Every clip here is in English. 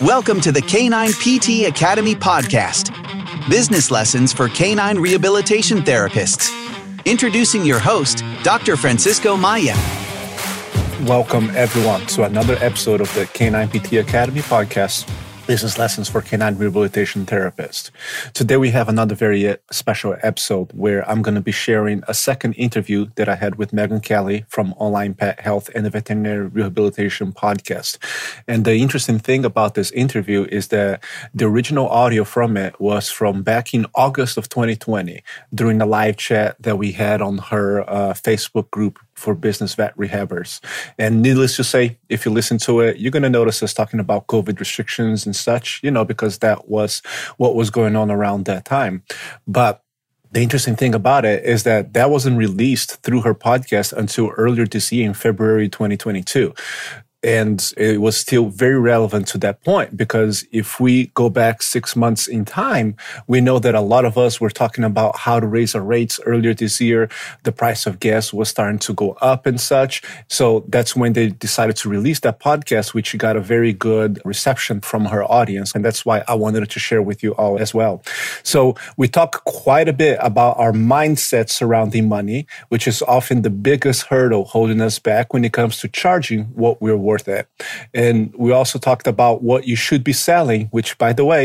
Welcome to the Canine PT Academy podcast business lessons for canine rehabilitation therapists. Introducing your host, Dr. Francisco Maia. Welcome, everyone, to another episode of the Canine PT Academy podcast business lessons for canine rehabilitation therapists. Today we have another very uh, special episode where I'm going to be sharing a second interview that I had with Megan Kelly from Online Pet Health and the Veterinary Rehabilitation Podcast. And the interesting thing about this interview is that the original audio from it was from back in August of 2020 during a live chat that we had on her uh, Facebook group for business vet rehabbers. And needless to say, if you listen to it, you're going to notice us talking about COVID restrictions and such, you know, because that was what was going on around that time. But the interesting thing about it is that that wasn't released through her podcast until earlier this year in February 2022 and it was still very relevant to that point because if we go back six months in time, we know that a lot of us were talking about how to raise our rates earlier this year. The price of gas was starting to go up and such. So that's when they decided to release that podcast, which got a very good reception from her audience. And that's why I wanted to share with you all as well. So we talk quite a bit about our mindset surrounding money, which is often the biggest hurdle holding us back when it comes to charging what we're worth it. And we also talked about what you should be selling, which, by the way,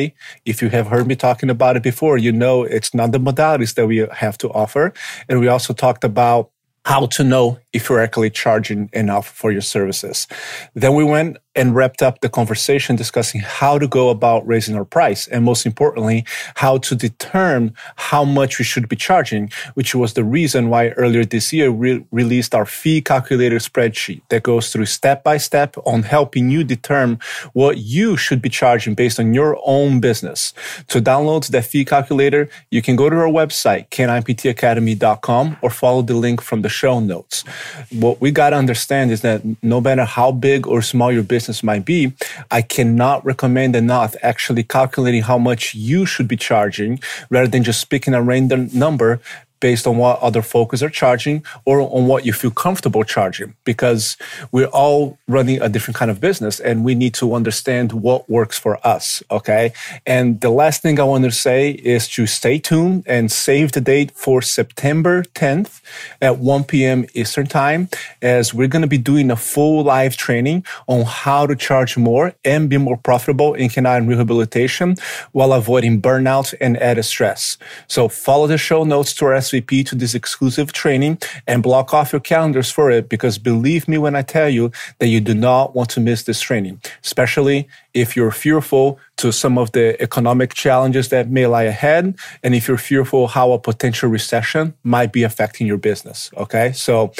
if you have heard me talking about it before, you know it's not the modalities that we have to offer. And we also talked about how to know if you're actually charging enough for your services. Then we went and wrapped up the conversation discussing how to go about raising our price and most importantly, how to determine how much we should be charging, which was the reason why earlier this year we released our fee calculator spreadsheet that goes through step by step on helping you determine what you should be charging based on your own business. To download that fee calculator, you can go to our website, canineptacademy.com or follow the link from the show notes. What we got to understand is that no matter how big or small your business business might be, I cannot recommend enough actually calculating how much you should be charging rather than just picking a random number based on what other focus are charging or on what you feel comfortable charging because we're all running a different kind of business and we need to understand what works for us. Okay. And the last thing I want to say is to stay tuned and save the date for September 10th at 1 p.m. Eastern time as we're going to be doing a full live training on how to charge more and be more profitable in canine rehabilitation while avoiding burnout and added stress. So follow the show notes to our To this exclusive training and block off your calendars for it because believe me when I tell you that you do not want to miss this training, especially if you're fearful to some of the economic challenges that may lie ahead and if you're fearful how a potential recession might be affecting your business. Okay. So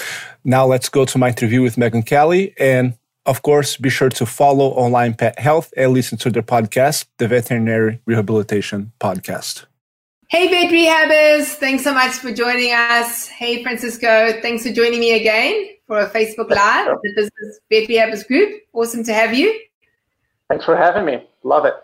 now let's go to my interview with Megan Kelly and of course, be sure to follow Online Pet Health and listen to their podcast, the Veterinary Rehabilitation Podcast. Hey, Vet Rehabbers. Thanks so much for joining us. Hey, Francisco. Thanks for joining me again for a Facebook Live, the Business Vet Rehabbers group. Awesome to have you. Thanks for having me. Love it.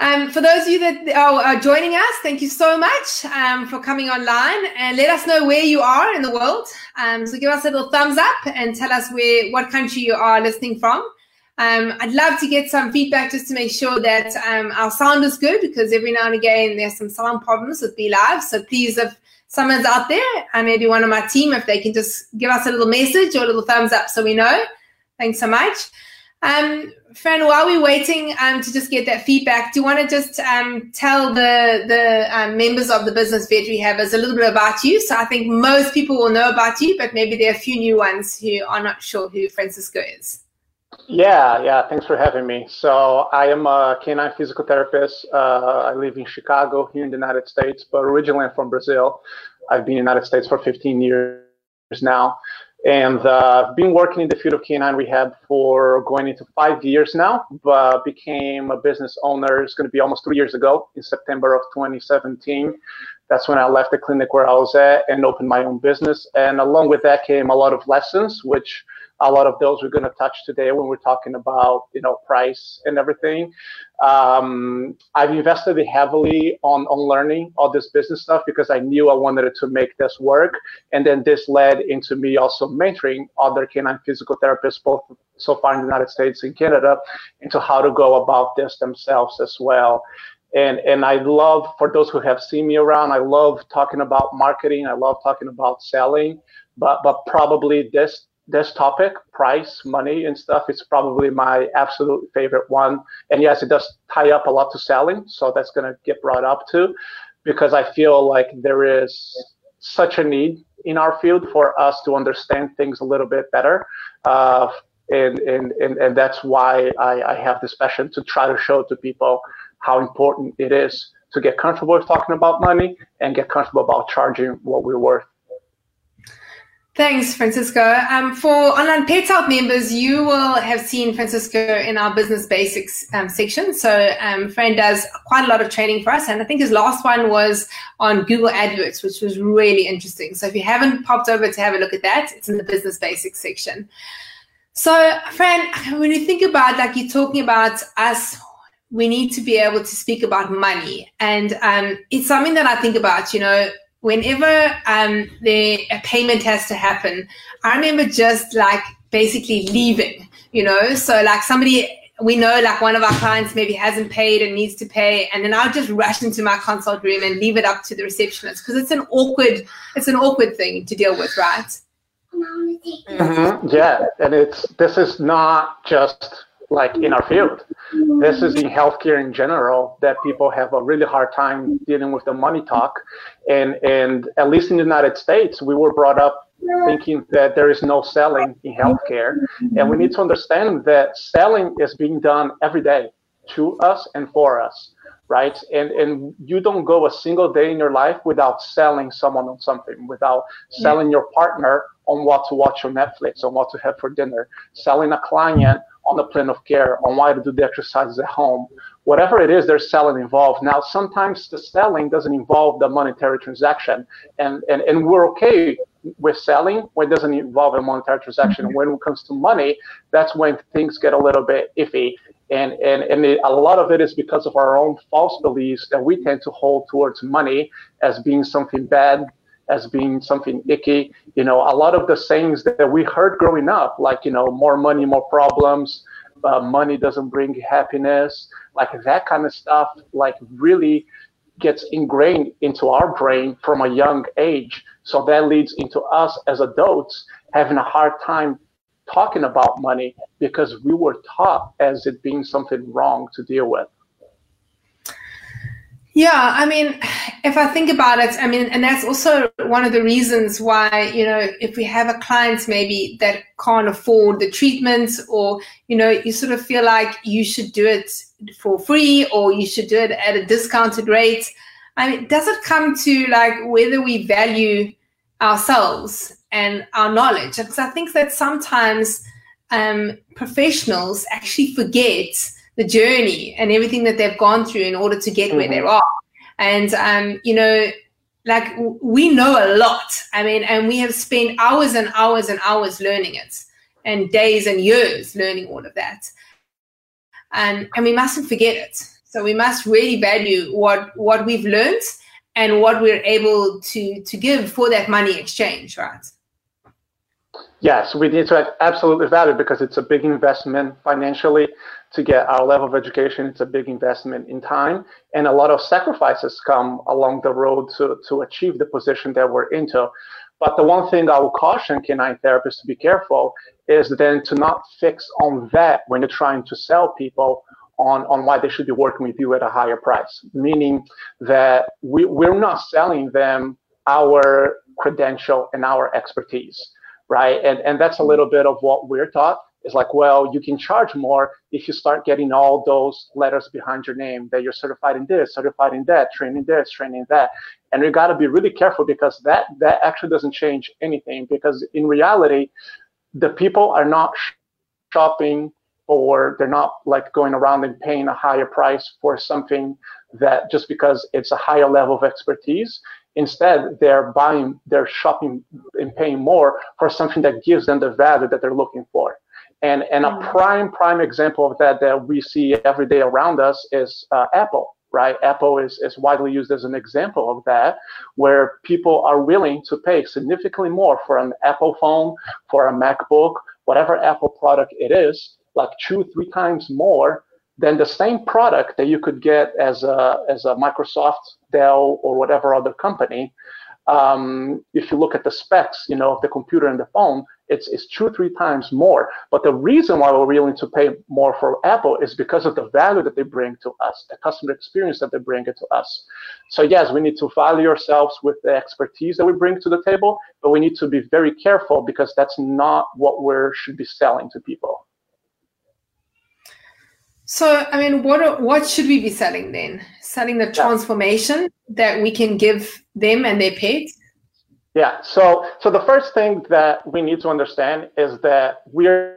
Um, for those of you that are, are joining us, thank you so much um, for coming online and let us know where you are in the world. Um, so give us a little thumbs up and tell us where what country you are listening from. Um, I'd love to get some feedback just to make sure that um, our sound is good because every now and again there's some sound problems with BeLive. So please, if someone's out there, and maybe one of my team, if they can just give us a little message or a little thumbs up so we know. Thanks so much. Um, Fran, while we're waiting um, to just get that feedback, do you want to just um, tell the the um, members of the business vet rehabbers a little bit about you? So I think most people will know about you, but maybe there are a few new ones who are not sure who Francisco is. Yeah, yeah. Thanks for having me. So I am a canine physical therapist. Uh, I live in Chicago here in the United States, but originally I'm from Brazil. I've been in the United States for 15 years now, and uh, I've been working in the field of canine rehab for going into five years now. But became a business owner. It's going to be almost three years ago in September of 2017. That's when I left the clinic where I was at and opened my own business. And along with that came a lot of lessons, which a lot of those we're going to touch today when we're talking about you know price and everything. Um, I've invested heavily on on learning all this business stuff because I knew I wanted to make this work, and then this led into me also mentoring other canine physical therapists, both so far in the United States and Canada, into how to go about this themselves as well and and I love for those who have seen me around, I love talking about marketing. I love talking about selling, but but probably this this topic, price, money, and stuff, is probably my absolute favorite one. And yes, it does tie up a lot to selling, so that's gonna get brought up too, because I feel like there is such a need in our field for us to understand things a little bit better. Uh, and, and, and, and that's why I, I have this passion to try to show to people how important it is to get comfortable with talking about money and get comfortable about charging what we're worth. Thanks, Francisco. Um, for online Pet Health members, you will have seen Francisco in our business basics um, section. So, um, Fran does quite a lot of training for us, and I think his last one was on Google AdWords, which was really interesting. So, if you haven't popped over to have a look at that, it's in the business basics section. So, Fran, when you think about like you're talking about us we need to be able to speak about money. And um, it's something that I think about, you know, whenever um, the, a payment has to happen, I remember just like basically leaving, you know, so like somebody, we know like one of our clients maybe hasn't paid and needs to pay and then i'll just rush into my consult room and leave it up to the receptionist because it's an awkward it's an awkward thing to deal with right mm-hmm. yeah and it's this is not just like in our field. This is in healthcare in general that people have a really hard time dealing with the money talk. And and at least in the United States, we were brought up thinking that there is no selling in healthcare. And we need to understand that selling is being done every day to us and for us. Right. And and you don't go a single day in your life without selling someone on something, without selling your partner on what to watch on Netflix, on what to have for dinner, selling a client on the plan of care, on why to do the exercises at home. Whatever it is, there's selling involved. Now, sometimes the selling doesn't involve the monetary transaction, and, and, and we're okay with selling when it doesn't involve a monetary transaction. Mm-hmm. When it comes to money, that's when things get a little bit iffy. And, and, and it, a lot of it is because of our own false beliefs that we tend to hold towards money as being something bad, as being something icky. You know, a lot of the sayings that we heard growing up, like, you know, more money, more problems, uh, money doesn't bring happiness, like that kind of stuff, like really gets ingrained into our brain from a young age. So that leads into us as adults having a hard time talking about money because we were taught as it being something wrong to deal with. Yeah, I mean, if I think about it, I mean, and that's also one of the reasons why, you know, if we have a client maybe that can't afford the treatments or, you know, you sort of feel like you should do it for free or you should do it at a discounted rate. I mean, does it come to like whether we value ourselves and our knowledge? Because I think that sometimes um, professionals actually forget the journey and everything that they've gone through in order to get mm-hmm. where they are. And um, you know, like we know a lot. I mean, and we have spent hours and hours and hours learning it, and days and years learning all of that. And and we mustn't forget it. So we must really value what what we've learned and what we're able to to give for that money exchange, right? Yes, we need to absolutely value because it's a big investment financially to get our level of education. It's a big investment in time, and a lot of sacrifices come along the road to, to achieve the position that we're into. But the one thing I will caution canine therapists to be careful is then to not fix on that when you're trying to sell people on, on why they should be working with you at a higher price. Meaning that we, we're not selling them our credential and our expertise, right? And, and that's a little bit of what we're taught it's like, well, you can charge more if you start getting all those letters behind your name that you're certified in this, certified in that, training this, training that. And you got to be really careful because that that actually doesn't change anything because in reality, the people are not shopping or they're not like going around and paying a higher price for something that just because it's a higher level of expertise Instead, they're buying, they're shopping and paying more for something that gives them the value that they're looking for. And, and a mm. prime, prime example of that that we see every day around us is uh, Apple, right? Apple is, is widely used as an example of that, where people are willing to pay significantly more for an Apple phone, for a MacBook, whatever Apple product it is, like two, three times more than the same product that you could get as a, as a Microsoft, Dell, or whatever other company. Um, if you look at the specs, you know, of the computer and the phone, it's, it's two, three times more. But the reason why we're willing to pay more for Apple is because of the value that they bring to us, the customer experience that they bring it to us. So yes, we need to value ourselves with the expertise that we bring to the table, but we need to be very careful because that's not what we should be selling to people. So, I mean, what what should we be selling then? Selling the transformation that we can give them and their pets? Yeah. So, so the first thing that we need to understand is that we're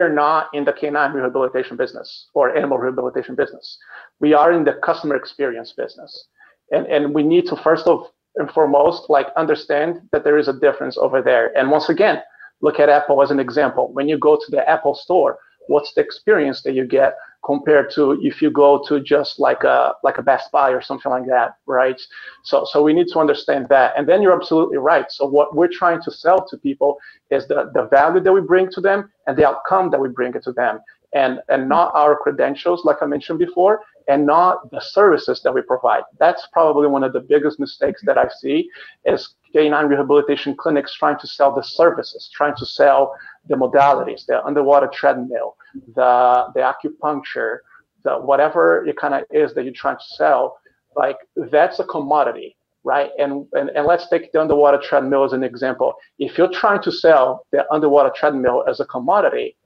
not in the canine rehabilitation business or animal rehabilitation business. We are in the customer experience business, and and we need to first of and foremost like understand that there is a difference over there. And once again, look at Apple as an example. When you go to the Apple store, what's the experience that you get compared to if you go to just like a like a Best Buy or something like that, right? So so we need to understand that. And then you're absolutely right. So what we're trying to sell to people is the, the value that we bring to them and the outcome that we bring it to them. And and not our credentials, like I mentioned before, and not the services that we provide. That's probably one of the biggest mistakes that I see is canine rehabilitation clinics trying to sell the services, trying to sell the modalities, the underwater treadmill, the the acupuncture, the whatever it kind of is that you're trying to sell, like that's a commodity, right? And, and and let's take the underwater treadmill as an example. If you're trying to sell the underwater treadmill as a commodity,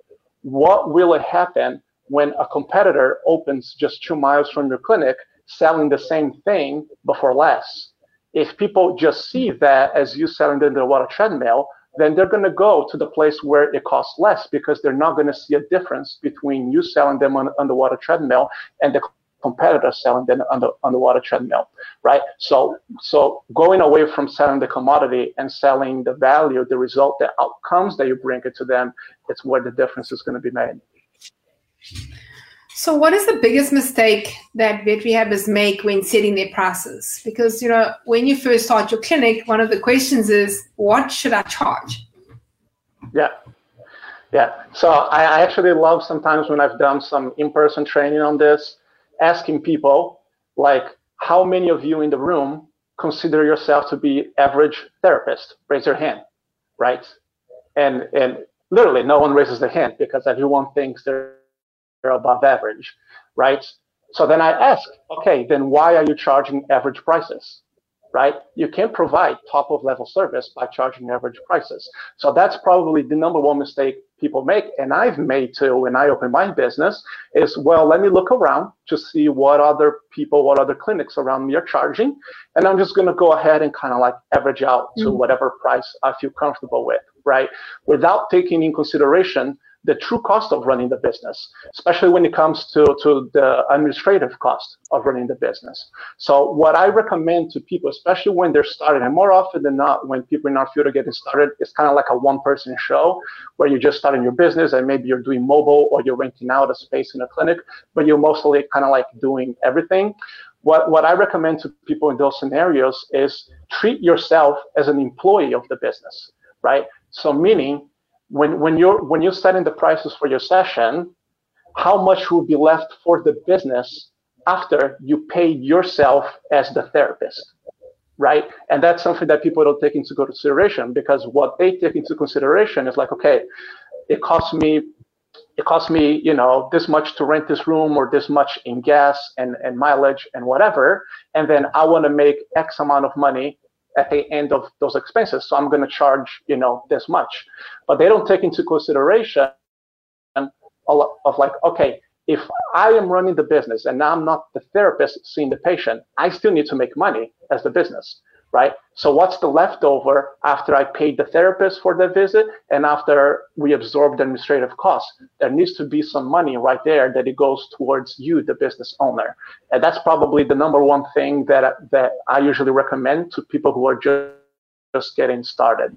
what will happen when a competitor opens just two miles from your clinic selling the same thing but for less? If people just see that as you selling the underwater treadmill, then they're going to go to the place where it costs less because they're not going to see a difference between you selling them on underwater treadmill and the competitor selling them on the underwater treadmill, right? So, so going away from selling the commodity and selling the value, the result, the outcomes that you bring it to them, it's where the difference is going to be made. So, what is the biggest mistake that vet rehabbers make when setting their prices? Because you know, when you first start your clinic, one of the questions is, "What should I charge?" Yeah, yeah. So I, actually love sometimes when I've done some in-person training on this, asking people like, "How many of you in the room consider yourself to be average therapist?" Raise your hand, right? And and literally, no one raises their hand because everyone thinks they're above average, right? So then I ask, okay, then why are you charging average prices? Right? You can't provide top of level service by charging average prices. So that's probably the number one mistake people make, and I've made too when I opened my business, is well, let me look around to see what other people, what other clinics around me are charging, and I'm just gonna go ahead and kind of like average out to mm-hmm. whatever price I feel comfortable with, right? Without taking in consideration the true cost of running the business, especially when it comes to, to the administrative cost of running the business. So what I recommend to people, especially when they're starting, and more often than not, when people in our field are getting started, it's kind of like a one-person show where you're just starting your business and maybe you're doing mobile or you're renting out a space in a clinic, but you're mostly kind of like doing everything. What, what I recommend to people in those scenarios is treat yourself as an employee of the business, right? So meaning when, when you're when you're setting the prices for your session, how much will be left for the business after you pay yourself as the therapist, right? And that's something that people don't take into consideration because what they take into consideration is like, okay, it costs me it costs me, you know, this much to rent this room or this much in gas and, and mileage and whatever. And then I want to make X amount of money at the end of those expenses. So I'm going to charge, you know, this much. But they don't take into consideration of like, okay, if I am running the business and I'm not the therapist seeing the patient, I still need to make money as the business, right? So what's the leftover after I paid the therapist for the visit and after we absorb the administrative costs? There needs to be some money right there that it goes towards you, the business owner. And that's probably the number one thing that that I usually recommend to people who are just, just getting started.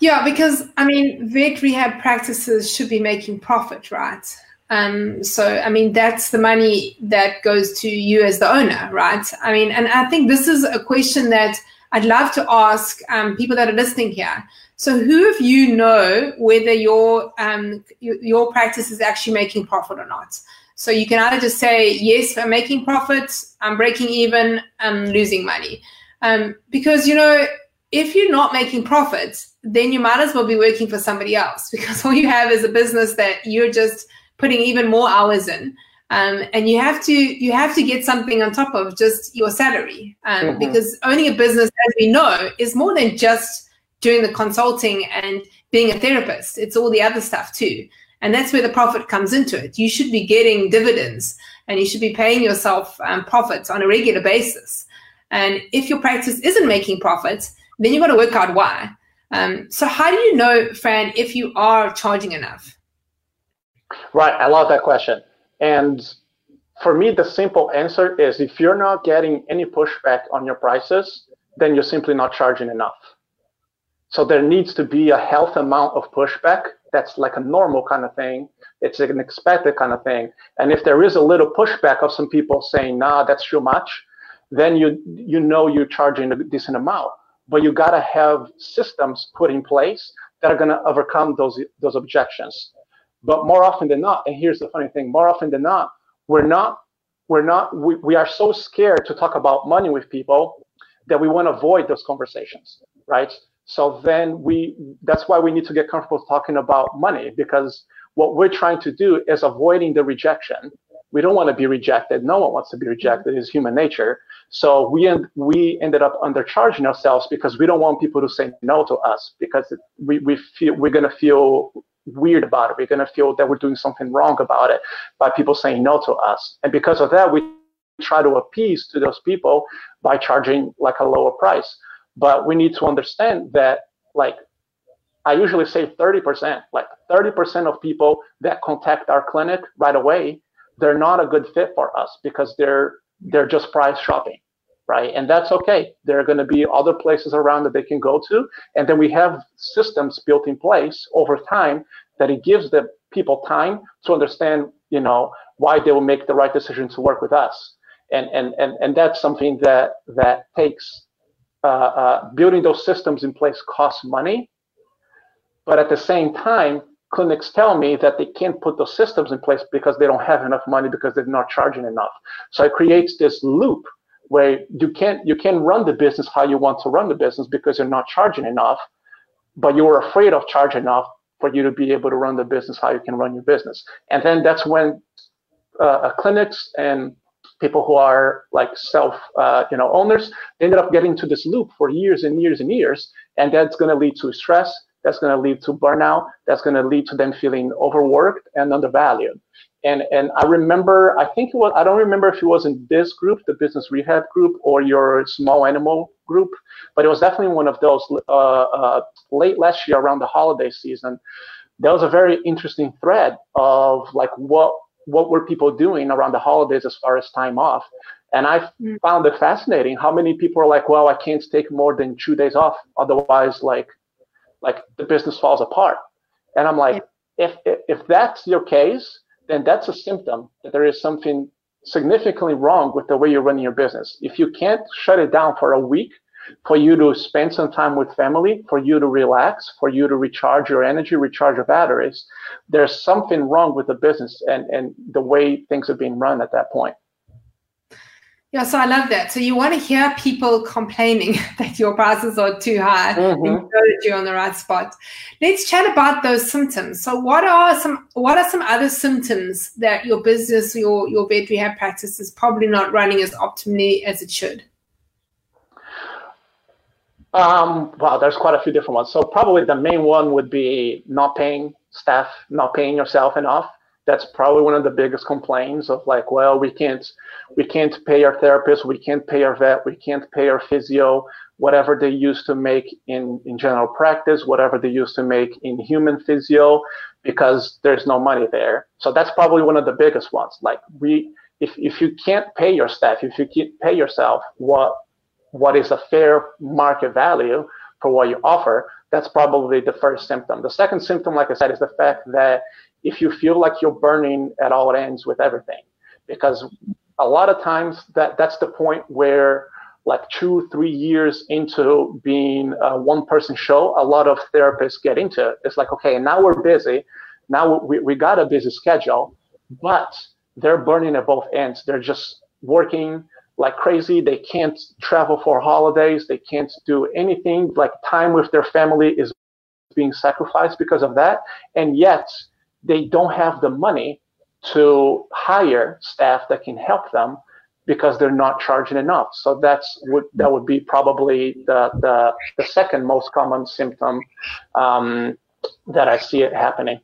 Yeah, because I mean, vet rehab practices should be making profit, right? Um, so, I mean, that's the money that goes to you as the owner, right? I mean, and I think this is a question that I'd love to ask um, people that are listening here. So, who of you know whether your um, your practice is actually making profit or not? So you can either just say, yes, I'm making profit, I'm breaking even, I'm losing money. Um, because, you know, if you're not making profits, then you might as well be working for somebody else because all you have is a business that you're just putting even more hours in. Um, and you have to you have to get something on top of just your salary um, mm-hmm. because owning a business, as we know, is more than just doing the consulting and being a therapist. It's all the other stuff too, and that's where the profit comes into it. You should be getting dividends, and you should be paying yourself um, profits on a regular basis. And if your practice isn't making profits, then you've got to work out why. Um, so, how do you know, Fran, if you are charging enough? Right. I love that question. And for me, the simple answer is if you're not getting any pushback on your prices, then you're simply not charging enough. So there needs to be a healthy amount of pushback. That's like a normal kind of thing. It's an expected kind of thing. And if there is a little pushback of some people saying, nah, that's too much, then you you know you're charging a decent amount. But you gotta have systems put in place that are gonna overcome those those objections. But more often than not, and here's the funny thing, more often than not, we're not, we're not, we, we are so scared to talk about money with people that we want to avoid those conversations, right? So then we, that's why we need to get comfortable talking about money because what we're trying to do is avoiding the rejection. We don't want to be rejected. No one wants to be rejected. It's human nature. So we end, we ended up undercharging ourselves because we don't want people to say no to us because we, we feel we're going to feel weird about it. We're going to feel that we're doing something wrong about it by people saying no to us. And because of that, we try to appease to those people by charging like a lower price. But we need to understand that, like, I usually say 30%, like 30% of people that contact our clinic right away, they're not a good fit for us because they're they're just price shopping right? And that's okay. There are going to be other places around that they can go to. And then we have systems built in place over time that it gives the people time to understand, you know, why they will make the right decision to work with us. And, and, and, and that's something that, that takes uh, uh, building those systems in place costs money. But at the same time, clinics tell me that they can't put those systems in place because they don't have enough money because they're not charging enough. So it creates this loop where you can't you can run the business how you want to run the business because you're not charging enough, but you're afraid of charging enough for you to be able to run the business how you can run your business. And then that's when uh clinics and people who are like self uh, you know owners ended up getting to this loop for years and years and years, and that's going to lead to stress. That's going to lead to burnout. That's going to lead to them feeling overworked and undervalued and and I remember I think it was I don't remember if it was in this group, the business rehab group, or your small animal group, but it was definitely one of those. Uh, uh, late last year, around the holiday season, there was a very interesting thread of like what what were people doing around the holidays as far as time off, and I mm. found it fascinating how many people are like, well, I can't take more than two days off, otherwise like like the business falls apart, and I'm like, yeah. if if that's your case then that's a symptom that there is something significantly wrong with the way you're running your business. If you can't shut it down for a week, for you to spend some time with family, for you to relax, for you to recharge your energy, recharge your batteries, there's something wrong with the business and, and the way things are being run at that point. Yeah, so I love that. So you want to hear people complaining that your prices are too high mm-hmm. and know that you're on the right spot. Let's chat about those symptoms. So what are some what are some other symptoms that your business, your your vet rehab practice is probably not running as optimally as it should? Um, well, there's quite a few different ones. So probably the main one would be not paying staff, not paying yourself enough. That's probably one of the biggest complaints of like, well, we can't we can't pay our therapist, we can't pay our vet, we can't pay our physio, whatever they used to make in, in general practice, whatever they used to make in human physio, because there's no money there. So that's probably one of the biggest ones. Like we if if you can't pay your staff, if you can't pay yourself what what is a fair market value for what you offer, that's probably the first symptom. The second symptom, like I said, is the fact that if you feel like you're burning at all ends with everything, because a lot of times that that's the point where like two, three years into being a one person show, a lot of therapists get into it. It's like, okay, now we're busy. Now we, we got a busy schedule, but they're burning at both ends. They're just working like crazy. They can't travel for holidays. They can't do anything. Like time with their family is being sacrificed because of that. And yet they don't have the money to hire staff that can help them because they're not charging enough. So that's would that would be probably the the, the second most common symptom um, that I see it happening.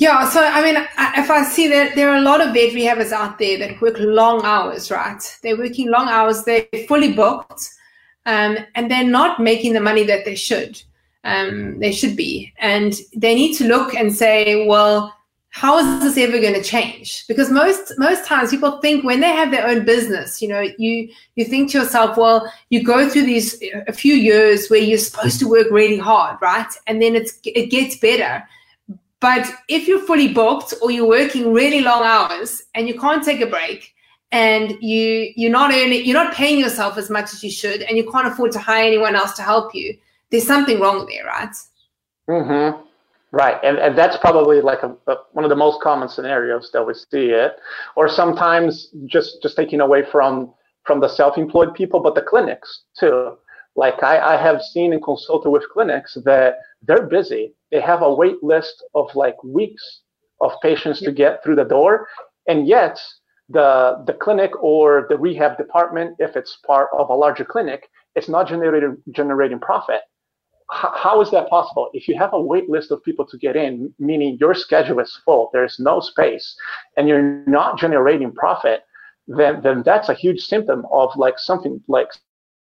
Yeah, so I mean, if I see that there are a lot of vet rehabbers out there that work long hours, right? They're working long hours, they're fully booked, um, and they're not making the money that they should. Um, they should be, and they need to look and say, well, how is this ever going to change because most most times people think when they have their own business you know you you think to yourself well you go through these a few years where you're supposed to work really hard right and then it's it gets better but if you're fully booked or you're working really long hours and you can't take a break and you you're not earning you're not paying yourself as much as you should and you can't afford to hire anyone else to help you there's something wrong there right? Mm-hmm. Right, and, and that's probably like a, a, one of the most common scenarios that we see it, or sometimes just just taking away from from the self-employed people, but the clinics too. Like I, I have seen and consulted with clinics that they're busy. They have a wait list of like weeks of patients to get through the door, and yet the the clinic or the rehab department, if it's part of a larger clinic, it's not generating generating profit how is that possible? If you have a wait list of people to get in, meaning your schedule is full, there's no space, and you're not generating profit, then then that's a huge symptom of like something like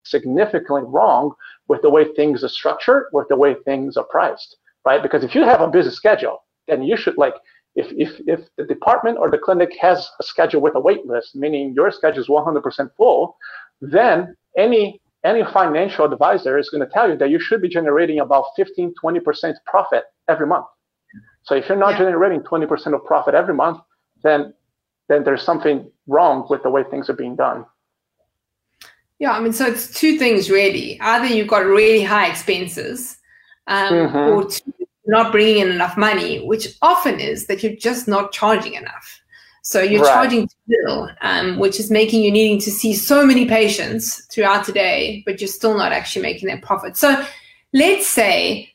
significantly wrong with the way things are structured, with the way things are priced, right? Because if you have a busy schedule, then you should like if if if the department or the clinic has a schedule with a wait list, meaning your schedule is 100% full, then any any financial advisor is going to tell you that you should be generating about 15, 20% profit every month. So if you're not yeah. generating 20% of profit every month, then then there's something wrong with the way things are being done. Yeah, I mean, so it's two things really. Either you've got really high expenses, um, mm-hmm. or not bringing in enough money, which often is that you're just not charging enough. So you're right. charging too little, um, which is making you needing to see so many patients throughout the day, but you're still not actually making that profit. So let's say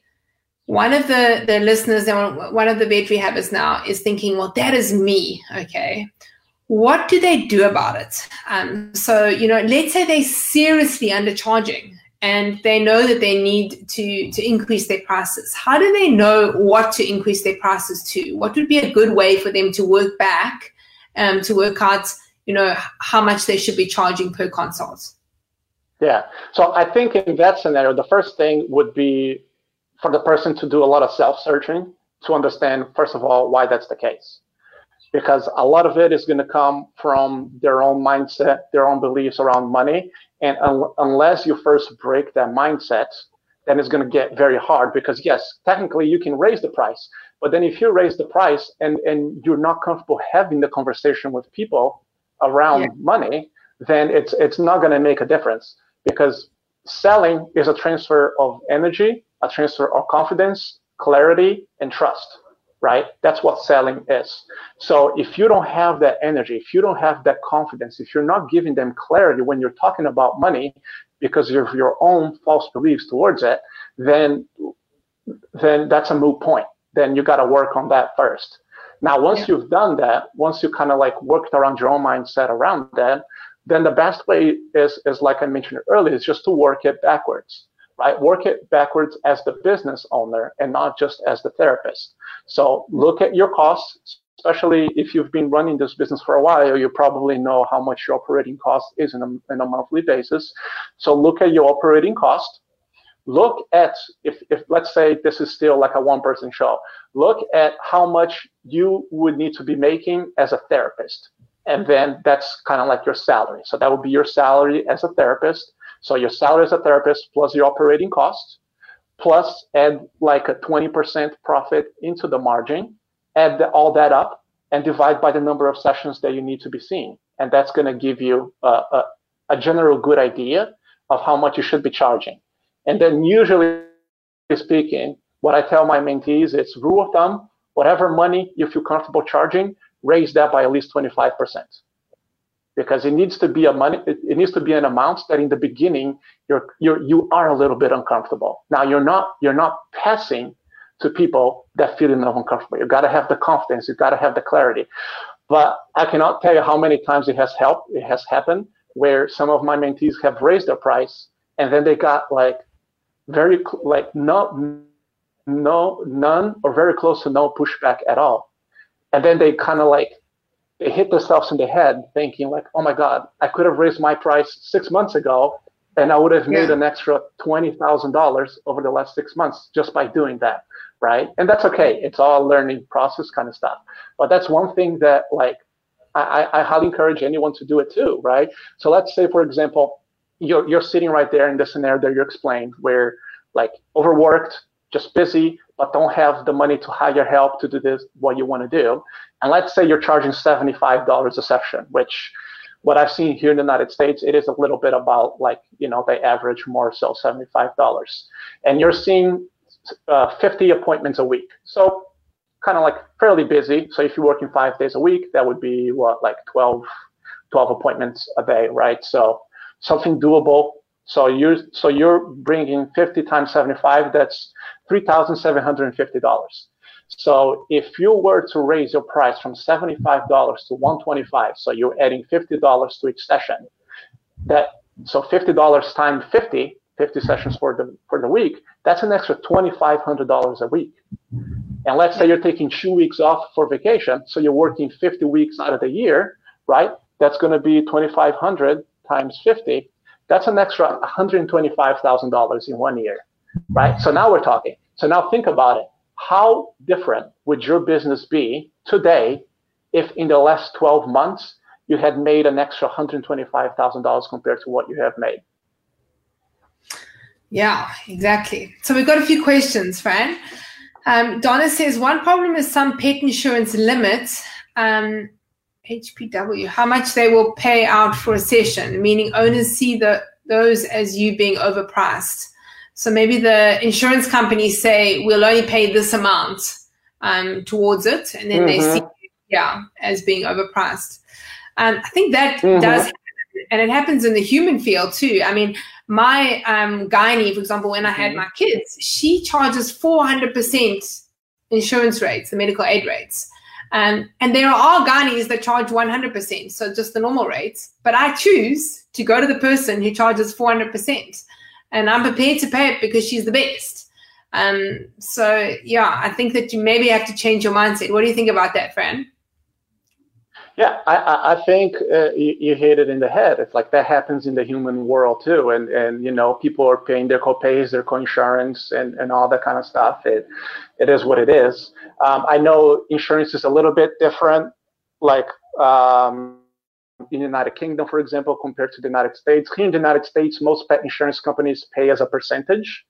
one of the, the listeners, one of the vet rehabbers now is thinking, well, that is me. Okay. What do they do about it? Um, so, you know, let's say they're seriously undercharging and they know that they need to to increase their prices how do they know what to increase their prices to what would be a good way for them to work back um, to work out, you know, how much they should be charging per consult. Yeah. So I think in that scenario, the first thing would be for the person to do a lot of self-searching to understand, first of all, why that's the case. Because a lot of it is going to come from their own mindset, their own beliefs around money. And un- unless you first break that mindset, then it's going to get very hard because yes, technically you can raise the price, but then if you raise the price and, and you're not comfortable having the conversation with people around yeah. money, then it's it's not going to make a difference because selling is a transfer of energy, a transfer of confidence, clarity, and trust, right? That's what selling is. So if you don't have that energy, if you don't have that confidence, if you're not giving them clarity when you're talking about money because of your own false beliefs towards it, then then that's a moot point then you got to work on that first. Now, once yeah. you've done that, once you kind of like worked around your own mindset around that, then the best way is, is like I mentioned earlier, is just to work it backwards, right? Work it backwards as the business owner and not just as the therapist. So look at your costs, especially if you've been running this business for a while, you probably know how much your operating cost is in a, in a monthly basis. So look at your operating cost. Look at, if, if let's say this is still like a one person show, look at how much you would need to be making as a therapist. And mm-hmm. then that's kind of like your salary. So that would be your salary as a therapist. So your salary as a therapist plus your operating costs, plus add like a 20% profit into the margin add the, all that up and divide by the number of sessions that you need to be seeing. And that's going to give you a, a, a, general good idea of how much you should be charging. And then usually speaking, what I tell my mentees is rule of thumb, whatever money you feel comfortable charging, raise that by at least 25%. Because it needs to be a money, it, needs to be an amount that in the beginning you're, you're you are a little bit uncomfortable. Now you're not you're not passing to people that feel uncomfortable. You got to have the confidence. You got to have the clarity. But I cannot tell you how many times it has helped. It has happened where some of my mentees have raised their price and then they got like very like no no none or very close to no pushback at all and then they kind of like they hit themselves in the head thinking like oh my god i could have raised my price six months ago and i would have made yeah. an extra $20000 over the last six months just by doing that right? And that's okay. It's all learning process kind of stuff. But that's one thing that like I, I highly encourage anyone to do it too, right? So let's say, for example, you're you're sitting right there in the scenario that you explained, where like overworked, just busy, but don't have the money to hire help to do this what you want to do. And let's say you're charging $75 a session, which what I've seen here in the United States, it is a little bit about like, you know, they average more so $75. And you're seeing uh, 50 appointments a week. So kind of like fairly busy. So if you're working five days a week, that would be what, like 12, 12 appointments a day, right? So something doable. So you're, so you're bringing 50 times 75, that's $3,750. So if you were to raise your price from $75 to 125, so you're adding $50 to each session, that so $50 times 50 50 sessions for the for the week, that's an extra $2,500 a week. And let's say you're taking two weeks off for vacation, so you're working 50 weeks out of the year, right? That's going to be 2,500 times 50. That's an extra $125,000 in one year, right? So now we're talking. So now think about it. How different would your business be today if in the last 12 months you had made an extra $125,000 compared to what you have made? Yeah, exactly. So we've got a few questions, Fran. Um, Donna says one problem is some pet insurance limits um, HPW how much they will pay out for a session, meaning owners see the those as you being overpriced. So maybe the insurance companies say we'll only pay this amount um, towards it, and then mm-hmm. they see yeah as being overpriced. Um, I think that mm-hmm. does, happen, and it happens in the human field too. I mean, my um, gynae, for example, when I had mm-hmm. my kids, she charges 400% insurance rates, the medical aid rates. Um, and there are gynaes that charge 100%, so just the normal rates. But I choose to go to the person who charges 400%. And I'm prepared to pay it because she's the best. Um, so, yeah, I think that you maybe have to change your mindset. What do you think about that, Fran? Yeah, I, I think uh, you, you, hit it in the head. It's like that happens in the human world too, and and you know people are paying their co-pays, their co-insurance, and and all that kind of stuff. It it is what it is. Um, I know insurance is a little bit different, like um, in the United Kingdom, for example, compared to the United States. Here in the United States, most pet insurance companies pay as a percentage,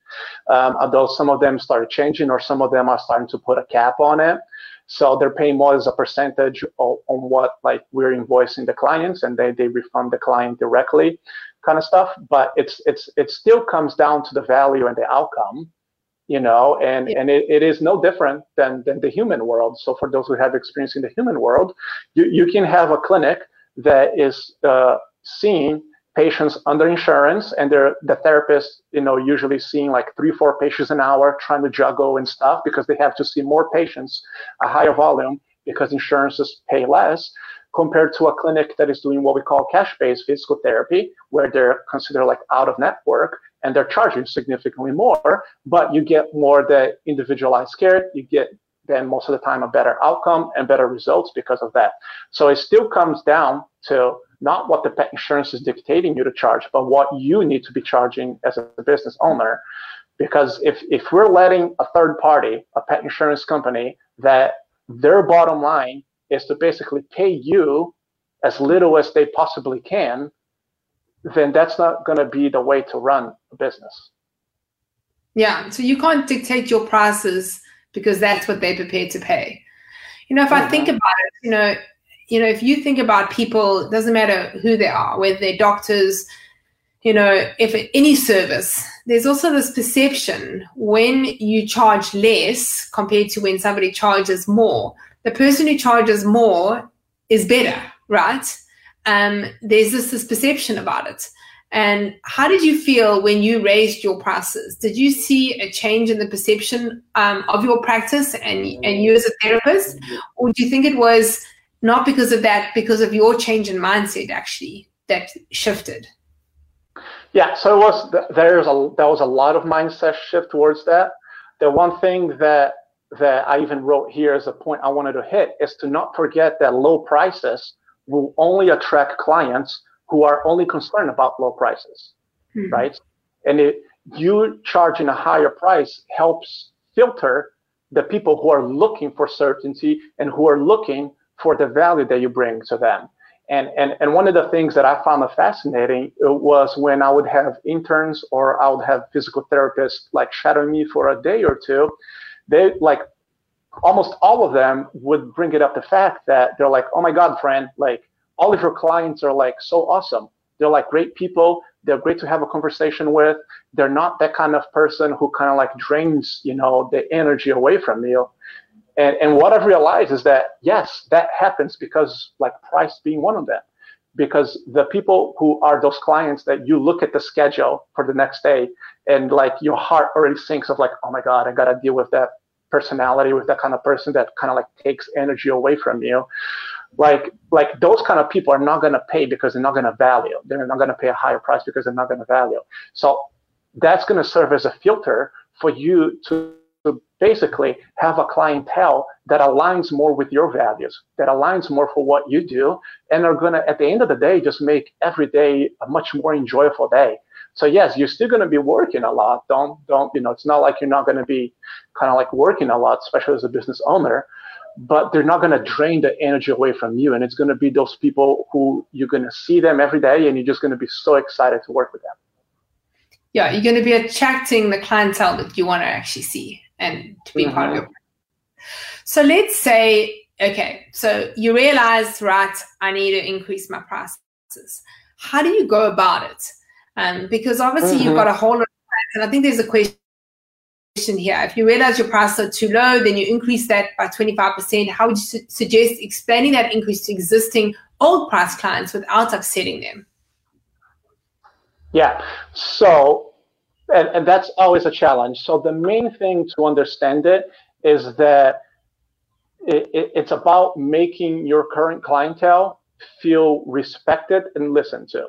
um, although some of them started changing, or some of them are starting to put a cap on it. So they're paying more as a percentage of, on what like we're invoicing the clients, and they they refund the client directly, kind of stuff. But it's it's it still comes down to the value and the outcome, you know, and yeah. and it, it is no different than than the human world. So for those who have experience in the human world, you you can have a clinic that is uh, seeing patients under insurance and they're the therapist you know usually seeing like three four patients an hour trying to juggle and stuff because they have to see more patients a higher volume because insurances pay less compared to a clinic that is doing what we call cash-based physical therapy where they're considered like out of network and they're charging significantly more, but you get more the individualized care, you get then most of the time a better outcome and better results because of that. So it still comes down to not what the pet insurance is dictating you to charge, but what you need to be charging as a business owner. Because if, if we're letting a third party, a pet insurance company, that their bottom line is to basically pay you as little as they possibly can, then that's not going to be the way to run a business. Yeah. So you can't dictate your prices because that's what they're prepared to pay. You know, if mm-hmm. I think about it, you know, you know, if you think about people, doesn't matter who they are, whether they're doctors, you know, if any service, there's also this perception when you charge less compared to when somebody charges more, the person who charges more is better, right? Um, there's this, this perception about it. And how did you feel when you raised your prices? Did you see a change in the perception um, of your practice and, and you as a therapist? Or do you think it was not because of that, because of your change in mindset actually that shifted? Yeah, so was there's a there was a lot of mindset shift towards that. The one thing that that I even wrote here as a point I wanted to hit is to not forget that low prices will only attract clients who are only concerned about low prices, mm-hmm. right? And it, you charging a higher price helps filter the people who are looking for certainty and who are looking for the value that you bring to them. And, and, and one of the things that I found fascinating uh, was when I would have interns or I would have physical therapists like shadowing me for a day or two, they like almost all of them would bring it up the fact that they're like, oh my God, Fran, like all of your clients are like so awesome. They're like great people. They're great to have a conversation with. They're not that kind of person who kind of like drains, you know, the energy away from you. And and what I've realized is that yes, that happens because like price being one of them. Because the people who are those clients that you look at the schedule for the next day and like your heart already sinks of like, oh my God, I gotta deal with that personality, with that kind of person that kind of like takes energy away from you like like those kind of people are not going to pay because they're not going to value. They're not going to pay a higher price because they're not going to value. So that's going to serve as a filter for you to, to basically have a clientele that aligns more with your values that aligns more for what you do and are going to at the end of the day just make every day a much more enjoyable day so yes you're still going to be working a lot don't don't you know it's not like you're not going to be kind of like working a lot especially as a business owner but they're not going to drain the energy away from you. And it's going to be those people who you're going to see them every day and you're just going to be so excited to work with them. Yeah, you're going to be attracting the clientele that you want to actually see and to be mm-hmm. part of your. So let's say, okay, so you realize, right, I need to increase my prices. How do you go about it? Um, because obviously mm-hmm. you've got a whole lot of plans. And I think there's a question here. If you realize your prices are too low, then you increase that by 25%. How would you su- suggest expanding that increase to existing old price clients without upsetting them? Yeah. So, and, and that's always a challenge. So, the main thing to understand it is that it, it, it's about making your current clientele feel respected and listened to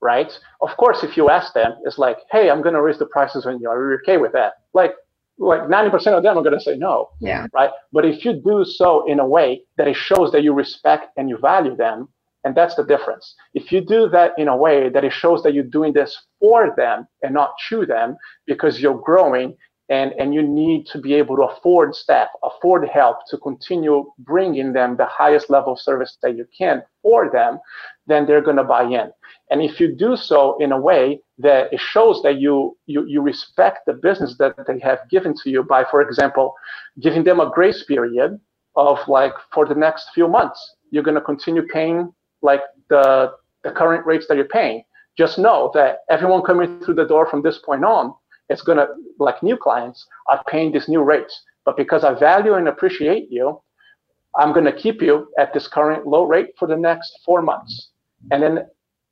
right? Of course, if you ask them, it's like, hey, I'm going to raise the prices on you. Are you okay with that? Like, like 90% of them are going to say no. Yeah. Right. But if you do so in a way that it shows that you respect and you value them, and that's the difference. If you do that in a way that it shows that you're doing this for them and not to them because you're growing and, and you need to be able to afford staff, afford help to continue bringing them the highest level of service that you can for them, then they're going to buy in. And if you do so in a way that it shows that you, you, you respect the business that they have given to you by, for example, giving them a grace period of like for the next few months, you're going to continue paying like the, the current rates that you're paying. Just know that everyone coming through the door from this point on is going to, like new clients, are paying these new rates. But because I value and appreciate you, I'm going to keep you at this current low rate for the next four months. And then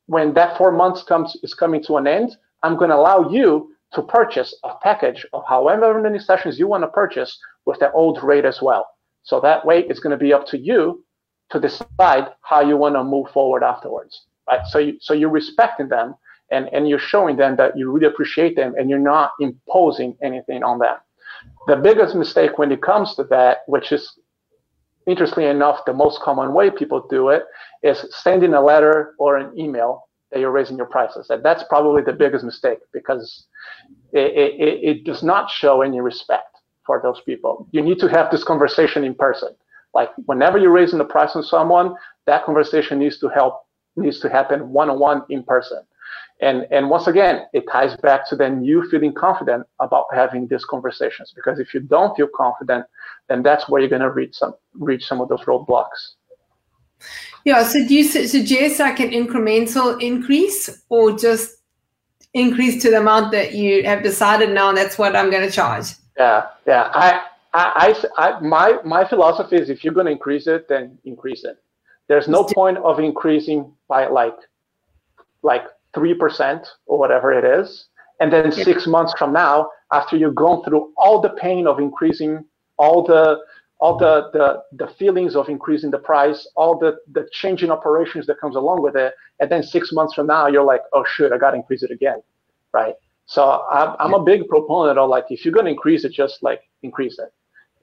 when that four months comes is coming to an end, I'm going to allow you to purchase a package of however many sessions you want to purchase with the old rate as well. So that way, it's going to be up to you to decide how you want to move forward afterwards, right? So you, so you're respecting them, and, and you're showing them that you really appreciate them and you're not imposing anything on them. The biggest mistake when it comes to that, which is interestingly enough, the most common way people do it is sending a letter or an email that you're raising your prices. And that's probably the biggest mistake because it, it, it does not show any respect for those people. You need to have this conversation in person. Like whenever you're raising the price on someone, that conversation needs to help needs to happen one-on-one in person. And, and once again, it ties back to then you feeling confident about having these conversations. Because if you don't feel confident, then that's where you're going to reach some reach some of those roadblocks. Yeah. So do you suggest like an incremental increase, or just increase to the amount that you have decided now? That's what I'm going to charge. Yeah. Yeah. I. I, I, I, my my philosophy is if you're going to increase it, then increase it. There's no point of increasing by like like 3% or whatever it is. And then yeah. six months from now, after you've gone through all the pain of increasing all the all the, the, the feelings of increasing the price, all the, the changing operations that comes along with it. And then six months from now, you're like, oh, shit, I got to increase it again. Right. So I'm, I'm a big proponent of like, if you're going to increase it, just like increase it.